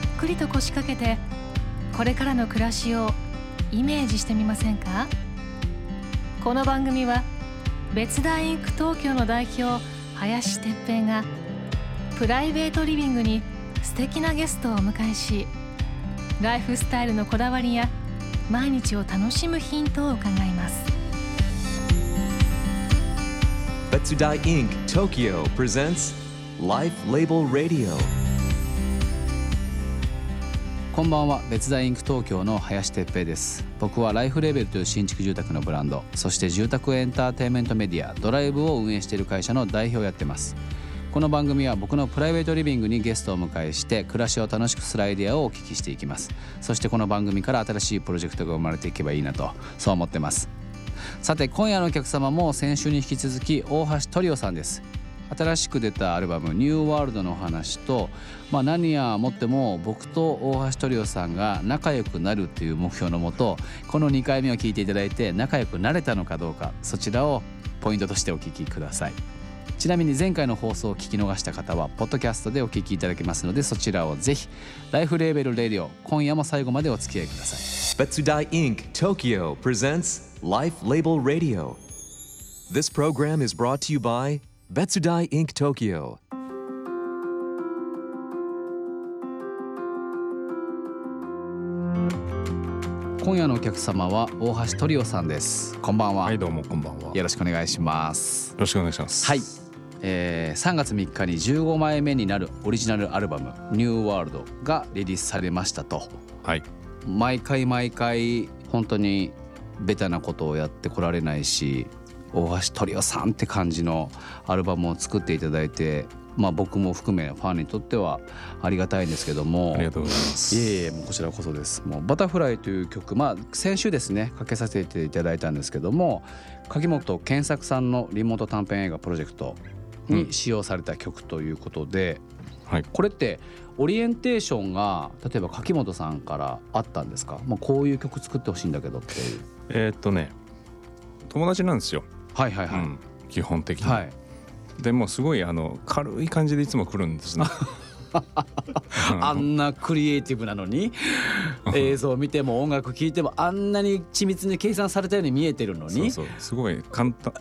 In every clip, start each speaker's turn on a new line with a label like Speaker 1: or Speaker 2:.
Speaker 1: っくりと腰掛けてこれからの暮らしをイメージしてみませんか？この番組は別大インク東京の代表林哲平がプライベートリビングに素敵なゲストをお迎えしライフスタイルのこだわりや毎日を楽しむヒントを伺います。
Speaker 2: 別大インク Tokyo presents Life Label Radio
Speaker 3: こんばんは。別大インク東京の林哲平です。僕はライフレーベルという新築住宅のブランド。そして住宅エンターテインメントメディアドライブを運営している会社の代表をやってます。この番組は僕のプライベートリビングにゲストを迎えして暮らしを楽しくするアイデアをお聞きしていきます。そしてこの番組から新しいプロジェクトが生まれていけばいいなとそう思ってます。さて今夜のお客様も先週に引き続き大橋トリオさんです。新しく出たアルバム「ニューワールドの話と、まあ、何やもっても僕と大橋トリオさんが仲良くなるっていう目標のもとこの2回目を聞いていただいて仲良くなれたのかどうかそちらをポイントとしてお聞きください。ちなみに前回の放送を聞き逃した方はポッドキャストでお聞きいただけますのでそちらをぜひライフレーベルレディオ今夜も最後までお付き合いください。
Speaker 2: 別大インク Tokyo presents Life Label Radio. This program is brought to you by Betsudai Inc. Tokyo.
Speaker 3: 今夜のお客様は大橋トリオさんです。こんばんは、
Speaker 4: はいどうもこんばんは。よ
Speaker 3: よろしくお願いします。
Speaker 4: ろしくお願いします。
Speaker 3: はい、えー、3月3日に15枚目になるオリジナルアルバム「ニューワールドがリリースされましたと。
Speaker 4: はい。
Speaker 3: 毎回毎回本当にベタなことをやってこられないし大橋トリオさんって感じのアルバムを作っていただいてまあ僕も含めファンにとってはありがたいんですけども。
Speaker 4: ありがとうございます。
Speaker 3: いえいえもうこちらこそです。もう「バタフライ」という曲まあ先週ですねかけさせていただいたんですけども柿本健作さんのリモート短編映画プロジェクトに使用された曲ということで、
Speaker 4: はい。
Speaker 3: これってオリエンテーションが例えば柿本さんからあったんですか、まあ、こういう曲作ってほしいんだけどっていう。
Speaker 4: えーっとね友達なんですよ、
Speaker 3: はいはいはい、
Speaker 4: うん、基本的に、
Speaker 3: はい。
Speaker 4: でもすごいあの軽い感じでいつも来るんですね。
Speaker 3: あんなクリエイティブなのに？映像を見ても音楽聴いてもあんなに緻密に計算されたように見えてるのに？
Speaker 4: そうそう。すごい簡単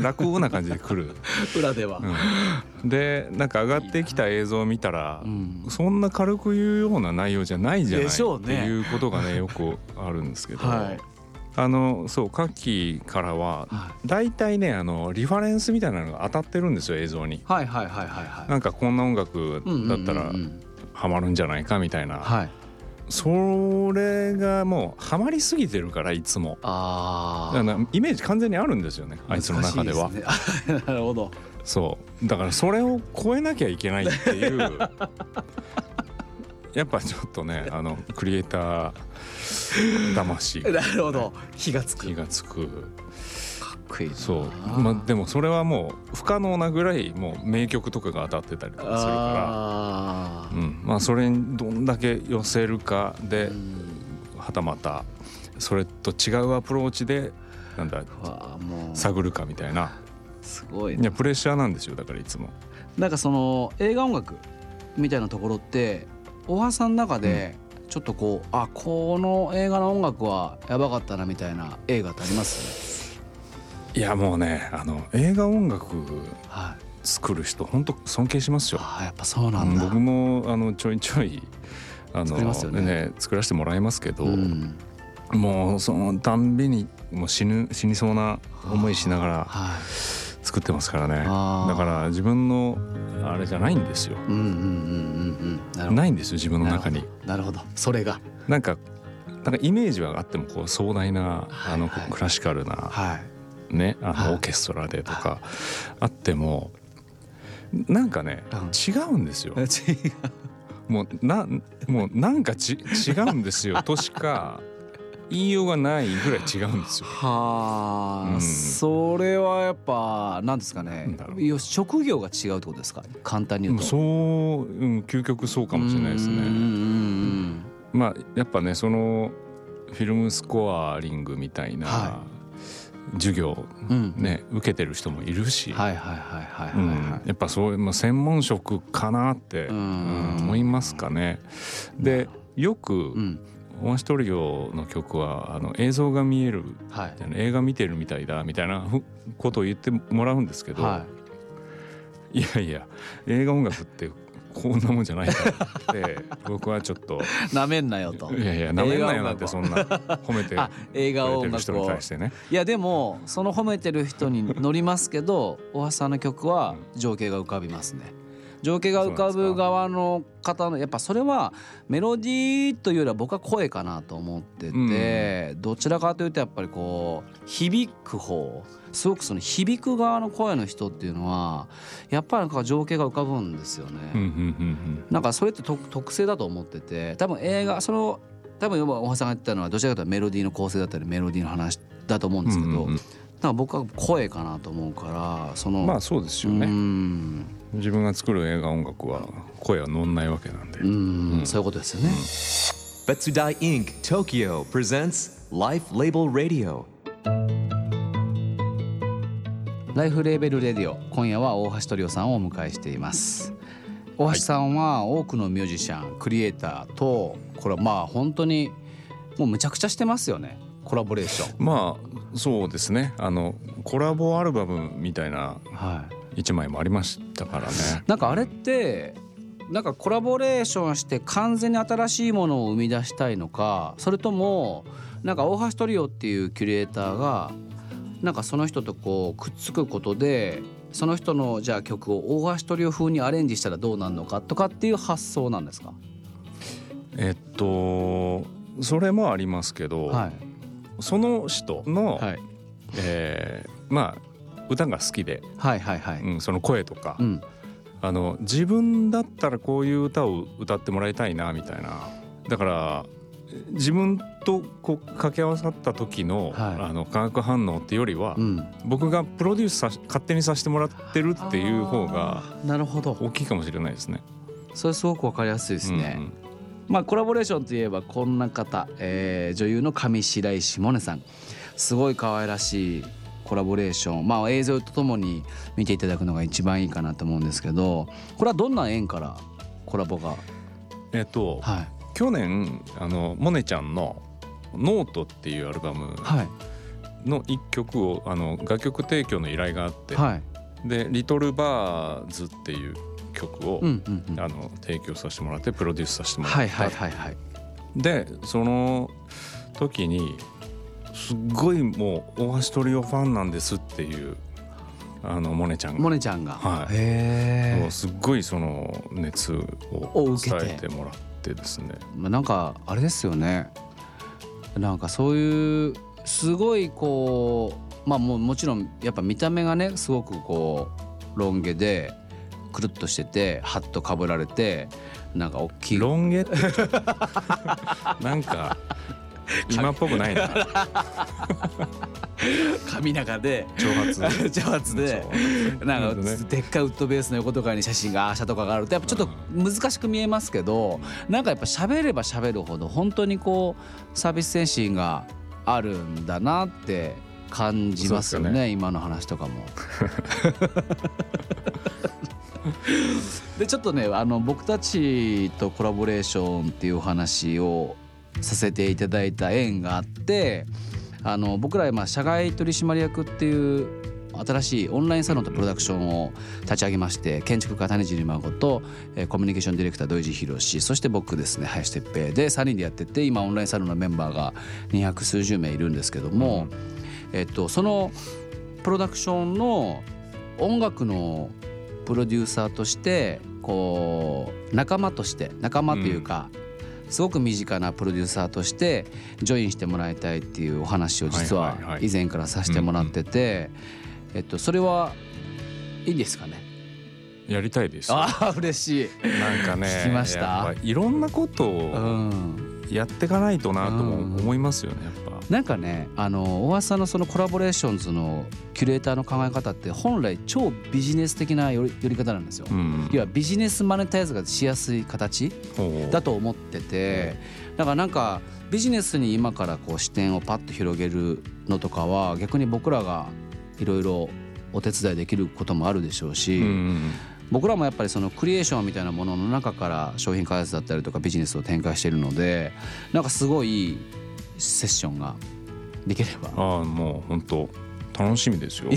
Speaker 4: 楽な感じで来る、
Speaker 3: 裏では、
Speaker 4: うん、でなんか上がってきた映像を見たら
Speaker 3: うん。
Speaker 4: そんな軽く言うような内容じゃないじゃない
Speaker 3: でしょうね。
Speaker 4: っていうことがねよくあるんですけど、
Speaker 3: はい
Speaker 4: あのそうカッキーからは
Speaker 3: は
Speaker 4: 大体ねあのリファレンスみたいなのが当たってるんですよ映像に。
Speaker 3: はいはいはいはいはい。
Speaker 4: なんかこんな音楽だったらハマるんじゃないかみたいな、
Speaker 3: はい。
Speaker 4: それがもうハマりすぎてるからいつも。
Speaker 3: あ
Speaker 4: だからイメージ完全にあるんですよねあいつの中では。
Speaker 3: 難しいすねなるほど。
Speaker 4: そう。だからそれを超えなきゃいけないっていう やっぱちょっとね あのクリエイター魂。
Speaker 3: なるほど。火がつく。
Speaker 4: 気がつく。
Speaker 3: かっこいいな。
Speaker 4: そう。まあでもそれはもう不可能なぐらいもう名曲とかが当たってたりとかするから。
Speaker 3: あ
Speaker 4: うん、まあそれにどんだけ寄せるかではたまたそれと違うアプローチでなんだ探るかみたいな。
Speaker 3: すごい
Speaker 4: いやプレッシャーなんですよだからいつも。
Speaker 3: なんかその映画音楽みたいなところって大橋さんの中でちょっとこう、あこの映画の音楽はやばかったなみたいな映画ってあります？
Speaker 4: いやもうねあの映画音楽
Speaker 3: はい。
Speaker 4: 作る人本当尊敬しますよ。
Speaker 3: あーやっぱそうな
Speaker 4: うんん
Speaker 3: だ
Speaker 4: 僕もあのちょいちょいあの
Speaker 3: 作りますよね
Speaker 4: 作らせてもらいますけど、
Speaker 3: うん。
Speaker 4: もうそのたんびにもう死ぬ死にそうな思いしながら
Speaker 3: はい
Speaker 4: 作ってますからね。だから自分のあれじゃないんですよ。
Speaker 3: うんうんうんうんうん。な
Speaker 4: いんですよ自分の中に。
Speaker 3: なるほど。それが。
Speaker 4: なんかなんかイメージはあってもこう壮大なあの
Speaker 3: はい
Speaker 4: クラシカルな
Speaker 3: はい。
Speaker 4: ねあ
Speaker 3: はい。
Speaker 4: のオーケストラでとかあってもなんかね
Speaker 3: うん。
Speaker 4: 違うんですよ。
Speaker 3: 違う。
Speaker 4: もうなもうなんかち違うんですよ。としか言いようがないぐらい違うんですよ。
Speaker 3: はあ、
Speaker 4: うん。
Speaker 3: それはやっぱなんですかね。職業が違うってことですか？簡単に言うと。
Speaker 4: そう、うん、究極そうかもしれないですね。まあやっぱねそのフィルムスコアリングみたいな、
Speaker 3: は
Speaker 4: 授業
Speaker 3: うん
Speaker 4: ね、受けてる人もいるし、
Speaker 3: はいはいはいはいはい。
Speaker 4: うん。
Speaker 3: はい、
Speaker 4: やっぱそういう、まあ、専門職かなって、思いますかね。でよく
Speaker 3: うん
Speaker 4: 大橋トリオの曲はあの映像が見える
Speaker 3: はい。
Speaker 4: 映画見てるみたいだみたいなふことを言ってもらうんですけど、
Speaker 3: はい。
Speaker 4: やいや映画音楽ってこんなもんじゃないからって 僕はちょっと
Speaker 3: いなめんなよと。
Speaker 4: いやいやなめんなよなんてそんな褒めて
Speaker 3: あ映画音楽
Speaker 4: 人に対してね。
Speaker 3: いやでもその褒めてる人に乗りますけど大橋さんの曲は情景が浮かびますね情景が浮かぶ側の方のやっぱそれはメロディーというよりは僕は声かなと思ってて、どちらかというとやっぱりこう響く方すごくその響く側の声の人っていうのはやっぱりなんか情景が浮かぶんですよね。
Speaker 4: うんうんうん
Speaker 3: なんかそれって特特性だと思ってて多分映画その多分今大橋さんが言ったのはどちらかというとメロディーの構成だったりメロディーの話だと思うんですけど、
Speaker 4: うんうんうん。
Speaker 3: なんか僕は声かなと思うからその
Speaker 4: まあそうですよ
Speaker 3: う
Speaker 4: ね
Speaker 3: ん
Speaker 4: 自分が作る映画音楽は声は乗んないわけなんで。
Speaker 3: うん。そういうことですよね。
Speaker 2: Betsudai Inc. Tokyo presents Life Label Radio.
Speaker 3: ライフレーベルレディオ今夜は大橋トリオさんをお迎えしています。大橋さんは多くのミュージシャンクリエイターとこれはまあ本当にもうむちゃくちゃしてますよね。コラボレーション。
Speaker 4: まあそうですね。あのコラボアルバムみたいな
Speaker 3: はい。
Speaker 4: 一枚もありましたからね。
Speaker 3: なんかあれってなんかコラボレーションして完全に新しいものを生み出したいのかそれともなんか大橋トリオっていうキュレーターがなんかその人とこうくっつくことでその人のじゃあ曲を大橋トリオ風にアレンジしたらどうなるのかとかっていう発想なんですか？
Speaker 4: えっとそれもありますけど、
Speaker 3: はい。
Speaker 4: その人の、
Speaker 3: はい。
Speaker 4: えーまあ歌が好きで、
Speaker 3: はいはいはい。
Speaker 4: うん、その声とか、
Speaker 3: うん
Speaker 4: あの自分だったらこういう歌を歌ってもらいたいなみたいなだから自分とこう掛け合わさった時の,、
Speaker 3: はい
Speaker 4: あの化学反応っていうよりは、
Speaker 3: うん。
Speaker 4: 僕がプロデュースさし勝手にさせてもらってるっていう方が
Speaker 3: なるほど。
Speaker 4: 大きいかもしれないですね。
Speaker 3: それすごくわかりやすいですね。まあコラボレーションといえばこんな方、えー女優の上白石萌音さんすごい可愛らしいコラボレーション。まあ映像とともに見ていただくのが一番いいかなと思うんですけどこれはどんな縁からコラボが？
Speaker 4: えっと、
Speaker 3: はい。
Speaker 4: 去年あの萌音ちゃんの「note っていうアルバム
Speaker 3: はい。
Speaker 4: の一曲をあの楽曲提供の依頼があって、
Speaker 3: はい。
Speaker 4: で「 Little Birds」っていう曲を、
Speaker 3: うんうんうん。
Speaker 4: あの提供させてもらってプロデュースさせてもらった、
Speaker 3: はいはいはいはい。
Speaker 4: でその時にすっごいもう大橋トリオファンなんですっていうあのモネちゃんが。
Speaker 3: 萌音ちゃんが、
Speaker 4: はい。
Speaker 3: へえ
Speaker 4: もうすっごいその熱
Speaker 3: を
Speaker 4: を
Speaker 3: 受けて。
Speaker 4: 伝えてもらってですね。
Speaker 3: まあなんかあれですよね。なんかそういうすごいこうまあもうもちろんやっぱ見た目がねすごくこうロン毛でくるっとしててハットかぶられてなんか大きい。
Speaker 4: ロン毛って。なんか 今っぽくないな。
Speaker 3: 髪長で。
Speaker 4: 長髪。
Speaker 3: 長髪で。なんか
Speaker 4: ね。
Speaker 3: でっかいウッドベースの横とかに写真がアーシャとかがあるとやっぱちょっと難しく見えますけどなんかやっぱ喋れば喋るほど本当にこうサービス精神があるんだなって感じますよね
Speaker 4: そうです
Speaker 3: 今の話とかも。でちょっとねあの僕たちとコラボレーションっていうお話をさせていただいた縁があってあの僕ら今社外取締役っていう新しいオンラインサロンとプロダクションを立ち上げまして建築家谷尻孫と、えーコミュニケーションディレクター土井地博そして僕ですね林哲平で3人でやってて今オンラインサロンのメンバーが200数十名いるんですけども、えっと、そのプロダクションの音楽のプロデューサーとしてこう仲間として仲間というか、すごく身近なプロデューサーとしてジョインしてもらいたいっていうお話を実は以前からさせてもらってて、えっと、それはいいんですかね？
Speaker 4: やりたいです。よ
Speaker 3: ああ嬉しい。
Speaker 4: なんかね
Speaker 3: 聞きました？
Speaker 4: いろんなこと
Speaker 3: う
Speaker 4: を
Speaker 3: ん。
Speaker 4: やっていかないとなとも思いますよね。
Speaker 3: なんかねあの大橋さんのそのコラボレーションズのキュレーターの考え方って本来超ビジネス的な寄り寄り方なんですよ。
Speaker 4: うん
Speaker 3: 要はビジネスマネタイズがしやすい形だと思ってて。だからなんかビジネスに今からこう視点をパッと広げるのとかは逆に僕らがいろいろお手伝いできることもあるでしょうし、
Speaker 4: うん。
Speaker 3: 僕らもやっぱりそのクリエーションみたいなものの中から商品開発だったりとかビジネスを展開しているのでなんかすごいセッションができれば
Speaker 4: ああもう本当楽しみですよ。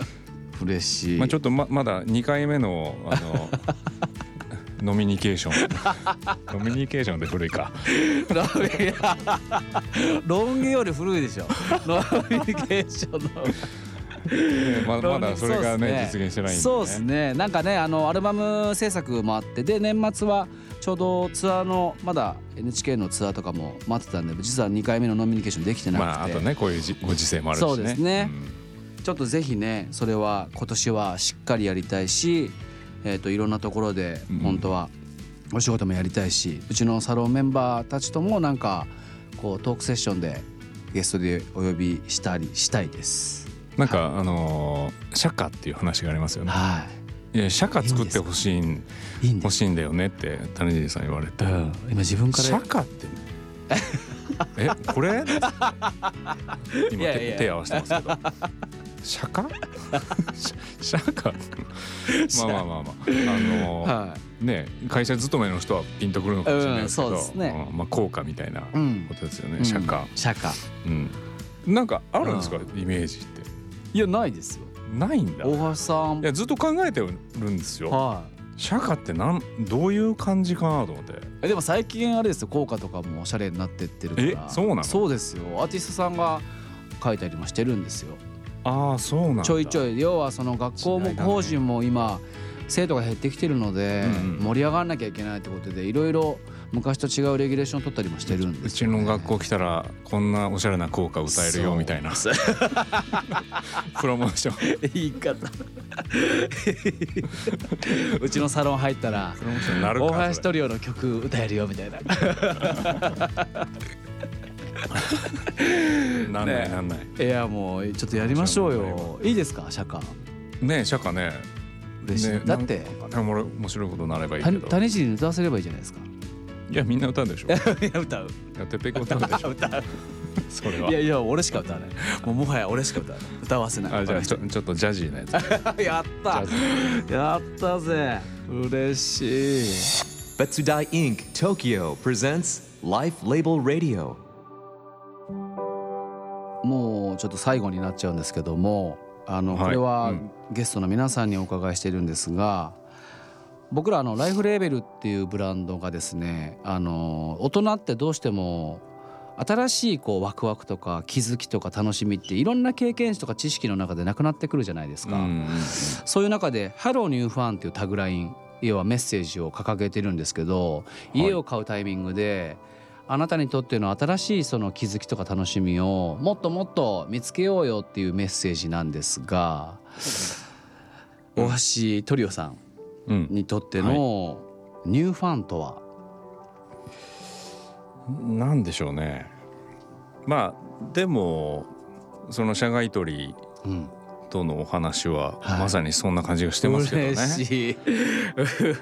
Speaker 3: 嬉しい。
Speaker 4: まあちょっとままだ2回目のあの ノミニケーションノミニケーションで古いか
Speaker 3: ロン毛ロン毛より古いでしょ。ノミニケーションの。
Speaker 4: ね ままだそれがね
Speaker 3: そうっす
Speaker 4: 実現してないんで、ね、
Speaker 3: そうですね。なんかねあのアルバム制作もあってで年末はちょうどツアーのまだ NHK のツアーとかも待ってたんで実は2回目のノミニケーションできてなくて、
Speaker 4: まああとねこういうじご時世もあるしね。
Speaker 3: そうですね。ちょっとぜひねそれは今年はしっかりやりたいし、えー、といろんなところで
Speaker 4: うん。
Speaker 3: 本当はお仕事もやりたいし、うちのサロンメンバーたちともなんかこうトークセッションでゲストでお呼びしたりしたいです。
Speaker 4: うんなんかあのー釈迦っていう話がありますよね。
Speaker 3: はい
Speaker 4: や釈迦作ってほしいん。欲しいんだよねって種尻さん言われて。
Speaker 3: うん、今自分から
Speaker 4: 釈迦って。えこれ？今手手合わせてますけど。釈迦？し 釈迦？まあまあまあまあ。あのー
Speaker 3: は
Speaker 4: ね会社勤めの人はピンとくるのかもしれないですけど、
Speaker 3: うんそう
Speaker 4: んまあ効果みたいなこ。とですよね、
Speaker 3: うん。
Speaker 4: 釈迦、
Speaker 3: 釈迦。
Speaker 4: うん、なんかあるんですか、イメージって。
Speaker 3: いやないですよ。
Speaker 4: ないんだ。い
Speaker 3: 大橋さん。
Speaker 4: やずっと考えてるんですよ。
Speaker 3: はい。
Speaker 4: 釈迦ってなんどういう感じかなと思って。
Speaker 3: えでも最近あれですよ。効果とかもおしゃれになってってるから。
Speaker 4: えそうなの？
Speaker 3: そうですよ。アーティストさんが書いたりもしてるんですよ。
Speaker 4: ああそうなんだ。
Speaker 3: ちょいちょ
Speaker 4: い。
Speaker 3: い要はその学校も法人も今生徒が減ってきてるので盛り上がらなきゃいけないってことでいろいろ昔と違うレギュレーション取ったりもしてるん
Speaker 4: う
Speaker 3: でね。
Speaker 4: ちの学校来たらこんなおしゃれな効果歌えるよみたいな。プロモーション。
Speaker 3: 言い方。うちのサロン入ったら
Speaker 4: プロモーションになるか
Speaker 3: 大橋
Speaker 4: それ
Speaker 3: トリオの曲歌えるよみたいな。
Speaker 4: なんない
Speaker 3: ね。
Speaker 4: なんない。
Speaker 3: いやもうちょっとやりましょうよ。いいですか？釈迦。
Speaker 4: ねえ釈迦ね。
Speaker 3: 嬉しい、
Speaker 4: ね
Speaker 3: だって
Speaker 4: 面白いことになればいいけど。
Speaker 3: た種尻に歌わせればいいじゃないですか
Speaker 4: いやみんな歌うでしょ。い
Speaker 3: いや歌う。
Speaker 4: やてっぺいくん歌うでしょ。
Speaker 3: 歌う。
Speaker 4: それは。い
Speaker 3: やいや俺しか歌わない。もうもはや俺しか歌わない。歌わせない
Speaker 4: あじゃあちょちょっとジャジーなやつ。
Speaker 3: やった。やったぜ。嬉しい。
Speaker 2: Betsudai Inc. Tokyo presents Life Label Radio.
Speaker 3: もうちょっと最後になっちゃうんですけどもあの
Speaker 4: はい。
Speaker 3: これは
Speaker 4: うん。
Speaker 3: ゲストの皆さんにお伺いしてるんですが僕らあの LIFE LABEL っていうブランドがですねあの大人ってどうしても新しいこうワクワクとか気づきとか楽しみっていろんな経験値とか知識の中でなくなってくるじゃないですか。
Speaker 4: うん
Speaker 3: そういう中で「ハローニューファン」っていうタグライン要はメッセージを掲げてるんですけど家を買うタイミングで、あなたにとっての新しいその気づきとか楽しみをもっともっと見つけようよっていうメッセージなんですが大橋トリオさんにとってのニューファンとは、
Speaker 4: なんでしょうね。まあでもその社外取り
Speaker 3: うん、
Speaker 4: とのお話は
Speaker 3: はい。
Speaker 4: まさにそんな感じがしてますけどね。
Speaker 3: 嬉しい。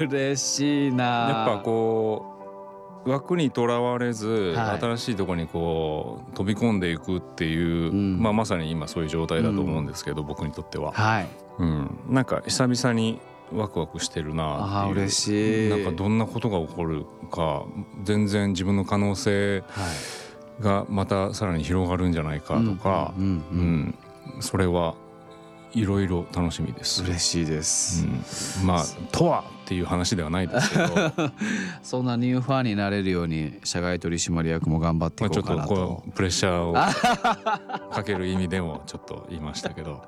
Speaker 3: 嬉しいな。
Speaker 4: やっぱこう枠にとらわれず、
Speaker 3: はい。
Speaker 4: 新しいところにこう飛び込んでいくっていう、
Speaker 3: うん。
Speaker 4: まあ、まさに今そういう状態だと思うんですけど、僕にとっては、
Speaker 3: はい。
Speaker 4: うん、なんか久々にワクワクしてるなていう。
Speaker 3: 嬉しい。
Speaker 4: なんかどんなことが起こるか全然自分の可能性
Speaker 3: はい。
Speaker 4: がまたさらに広がるんじゃないかとか、
Speaker 3: うん
Speaker 4: それはいろいろ楽しみです。
Speaker 3: 嬉しいです、
Speaker 4: うん、まあとはっていう話ではないですけど、ま
Speaker 3: そんなニューファンになれるように社外取締役も頑張ってい
Speaker 4: あちょっ
Speaker 3: こうかなと。
Speaker 4: とこうプレッシャーをかける意味でもちょっと言いましたけど、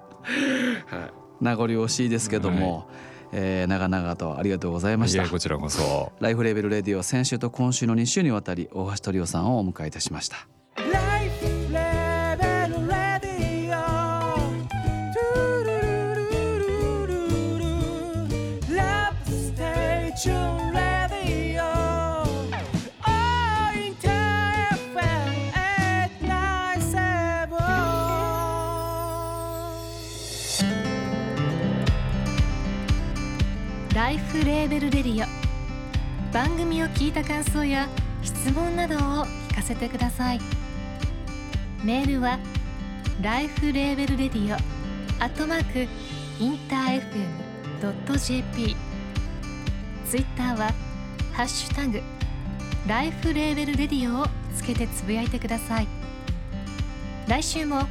Speaker 3: 名残惜しいですけども、えー長々とありがとうございました
Speaker 4: いや。こちらこそ。
Speaker 3: ライフレベルレディオ先週と今週の2週にわたり大橋トリオさんをお迎えいたしました。
Speaker 1: フレーベルレディオ番組を聞いた感想や質問などを聞かせてください。メールはライフレーベルレディオアットマークインター FM.jp ツイッターはハッシュタグライフレーベルレディオをつけてつぶやいてください。来週も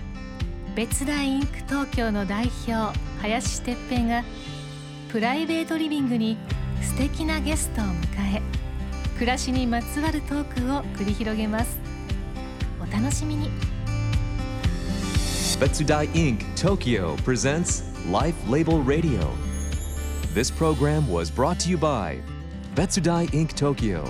Speaker 1: 別大インク東京の代表林哲平がプライベートリビングに素敵なゲストを迎え暮らしにまつわるトークを繰り広げますお楽しみに
Speaker 2: Betsudai Inc. Tokyo presents Life Label Radio. This program was brought to you by Betsudai Inc. Tokyo